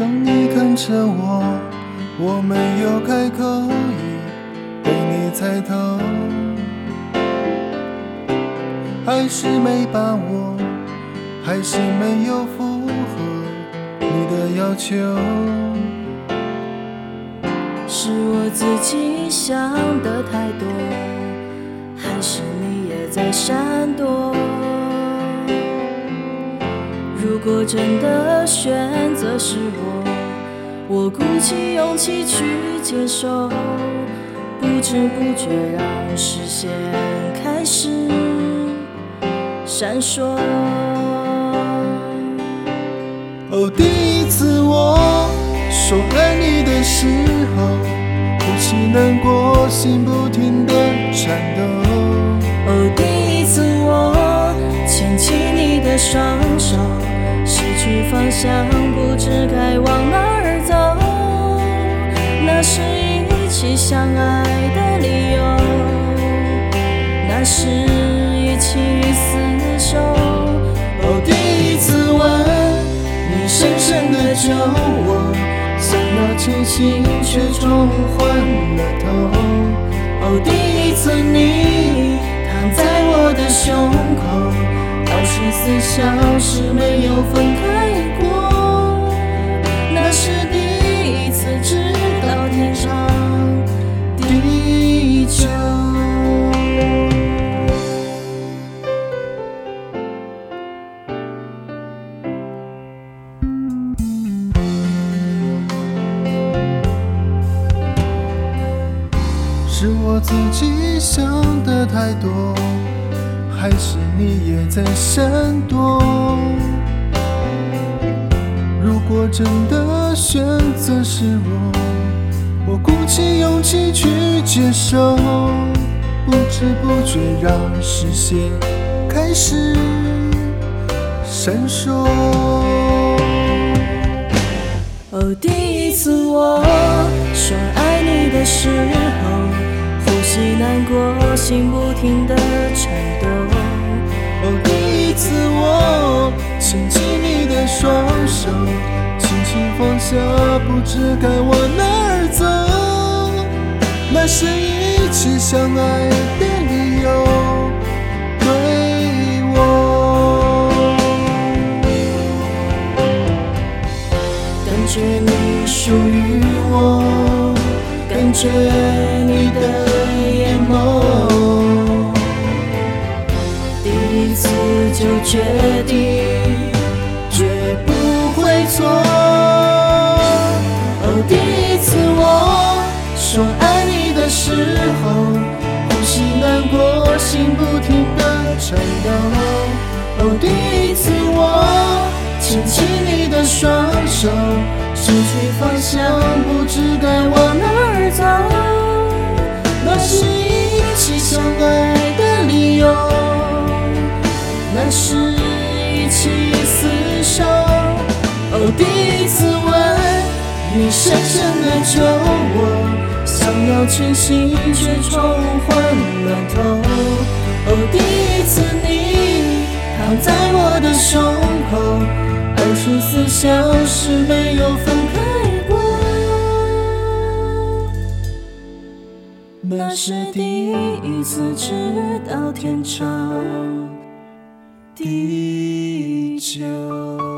当你看着我，我没有开口已，被你猜透，还是没把握，还是没有符合你的要求。是我自己想的太多，还是你也在闪躲？如果真的选择是我，我鼓起勇气去接受，不知不觉让视线开始闪烁。哦，第一次我说爱你的时候，呼吸难过，心不停的颤抖。哦，第一次我牵起你的双手，想，不知该往哪儿走。那是一起相爱的理由，那是一起厮守。哦，第一次吻你深深的酒窝，想要清醒却冲昏了头。哦，第一次你躺在我的胸口，二十四小时没有分开是我自己想的太多，还是你也在闪躲？如果真的选择是我，我鼓起勇气去接受，不知不觉让视线开始闪烁。哦，第一次我说爱你的时候，难过，心不停的颤抖。哦，第一次我牵起你的双手，轻轻放下，不知该往哪儿走。那是一起相爱的理由，对我。感觉你属于我，感觉一次就决定，绝不会错。哦，第一次我说爱你的时候，呼吸难过，心不停的颤抖。哦，第一次我牵起你的双手，失去方向，不知该往哪儿走。哦，第一次吻你深深的酒窝，想要清醒却冲昏了头。哦，第一次你躺在我的胸口，二十四小时没有分开过。那是第一次知道天长地久。